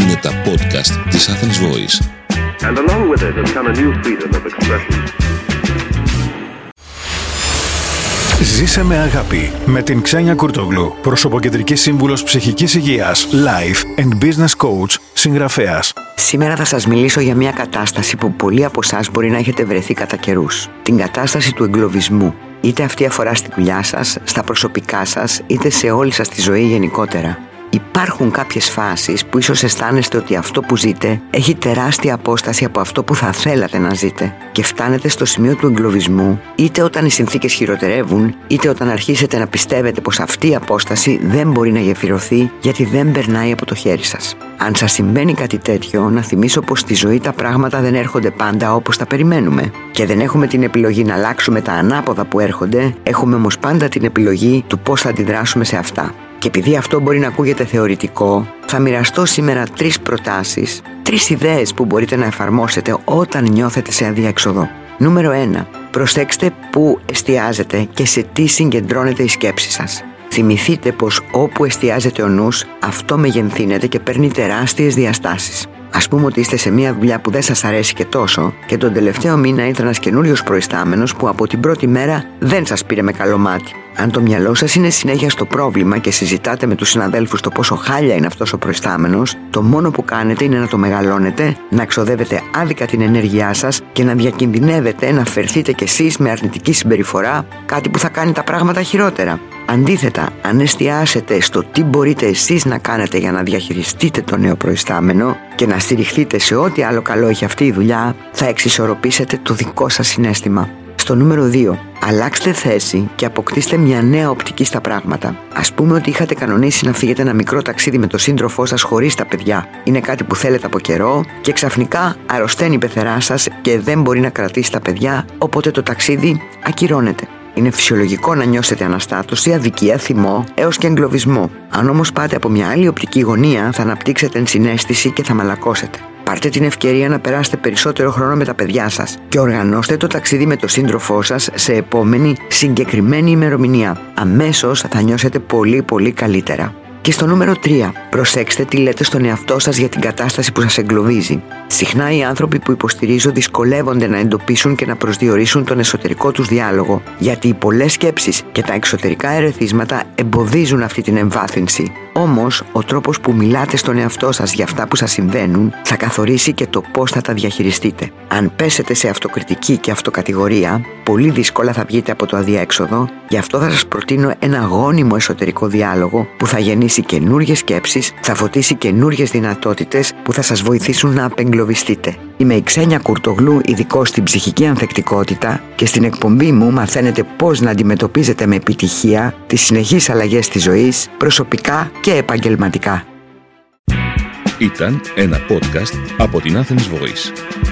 Είναι τα podcast της Athens Voice. And along with it has come a new freedom of expression. Ζήσε με αγάπη με την Ξένια Κουρτογλου, προσωποκεντρική σύμβουλος ψυχικής υγείας, life and business coach, συγγραφέας. Σήμερα θα σας μιλήσω για μια κατάσταση που πολλοί από εσάς μπορεί να έχετε βρεθεί κατά καιρούς. Την κατάσταση του εγκλωβισμού. Είτε αυτή αφορά στη δουλειά σας, στα προσωπικά σας, είτε σε όλη σας τη ζωή γενικότερα. Υπάρχουν κάποιες φάσεις που ίσως αισθάνεστε ότι αυτό που ζείτε έχει τεράστια απόσταση από αυτό που θα θέλατε να ζείτε και φτάνετε στο σημείο του εγκλωβισμού είτε όταν οι συνθήκες χειροτερεύουν είτε όταν αρχίσετε να πιστεύετε πως αυτή η απόσταση δεν μπορεί να γεφυρωθεί γιατί δεν περνάει από το χέρι σας. Αν σας συμβαίνει κάτι τέτοιο, να θυμίσω πως στη ζωή τα πράγματα δεν έρχονται πάντα όπως τα περιμένουμε και δεν έχουμε την επιλογή να αλλάξουμε τα ανάποδα που έρχονται, έχουμε όμως πάντα την επιλογή του πώς θα αντιδράσουμε σε αυτά. Και επειδή αυτό μπορεί να ακούγεται θεωρητικό, θα μοιραστώ σήμερα τρεις προτάσεις, τρεις ιδέες που μπορείτε να εφαρμόσετε όταν νιώθετε σε αδιέξοδο. Νούμερο 1. Προσέξτε πού εστιάζετε και σε τι συγκεντρώνεται η σκέψη σας. Θυμηθείτε πως όπου εστιάζεται ο νους, αυτό μεγενθύνεται και παίρνει τεράστιες διαστάσεις. Α πούμε ότι είστε σε μια δουλειά που δεν σας αρέσει και τόσο και τον τελευταίο μήνα ήρθε ένας καινούριος προϊστάμενος που από την πρώτη μέρα δεν σας πήρε με καλό μάτι. Αν το μυαλό σας είναι συνέχεια στο πρόβλημα και συζητάτε με τους συναδέλφους το πόσο χάλια είναι αυτός ο προϊστάμενος, το μόνο που κάνετε είναι να το μεγαλώνετε, να ξοδεύετε άδικα την ενέργειά σας και να διακινδυνεύετε να φερθείτε κι εσείς με αρνητική συμπεριφορά, κάτι που θα κάνει τα πράγματα χειρότερα. Αντίθετα, αν εστιάσετε στο τι μπορείτε εσείς να κάνετε για να διαχειριστείτε το νέο προϊστάμενο και να στηριχθείτε σε ό,τι άλλο καλό έχει αυτή η δουλειά, θα εξισορροπήσετε το δικό σας συνέστημα. Στο νούμερο 2. Αλλάξτε θέση και αποκτήστε μια νέα οπτική στα πράγματα. Α πούμε ότι είχατε κανονίσει να φύγετε ένα μικρό ταξίδι με το σύντροφό σας χωρίς τα παιδιά. Είναι κάτι που θέλετε από καιρό και ξαφνικά αρρωσταίνει η πεθερά σας και δεν μπορεί να κρατήσει τα παιδιά, οπότε το ταξίδι ακυρώνεται. Είναι φυσιολογικό να νιώσετε αναστάτωση, αδικία, θυμό έως και εγκλωβισμό. Αν όμως πάτε από μια άλλη οπτική γωνία, θα αναπτύξετε ενσυναίσθηση και θα μαλακώσετε. Πάρτε την ευκαιρία να περάσετε περισσότερο χρόνο με τα παιδιά σας και οργανώστε το ταξίδι με τον σύντροφό σας σε επόμενη συγκεκριμένη ημερομηνία. Αμέσως θα νιώσετε πολύ πολύ καλύτερα. Και στο νούμερο 3, προσέξτε τι λέτε στον εαυτό σας για την κατάσταση που σας εγκλωβίζει. Συχνά οι άνθρωποι που υποστηρίζω δυσκολεύονται να εντοπίσουν και να προσδιορίσουν τον εσωτερικό τους διάλογο, γιατί οι πολλές σκέψεις και τα εξωτερικά ερεθίσματα εμποδίζουν αυτή την εμβάθυνση. Όμως, ο τρόπος που μιλάτε στον εαυτό σας για αυτά που σας συμβαίνουν θα καθορίσει και το πώς θα τα διαχειριστείτε. Αν πέσετε σε αυτοκριτική και αυτοκατηγορία, πολύ δύσκολα θα βγείτε από το αδιέξοδο, γι' αυτό θα σας προτείνω ένα γόνιμο εσωτερικό διάλογο που θα γεννήσει καινούριε σκέψεις, θα φωτίσει καινούριε δυνατότητες που θα σας βοηθήσουν να απεγκλωβιστείτε. Είμαι η Ξένια Κουρτογλού, ειδικό στην ψυχική ανθεκτικότητα και στην εκπομπή μου μαθαίνετε πώς να αντιμετωπίζετε με επιτυχία τις συνεχείς αλλαγές της ζωής, προσωπικά και επαγγελματικά. Ήταν ένα podcast από την Athens Voice.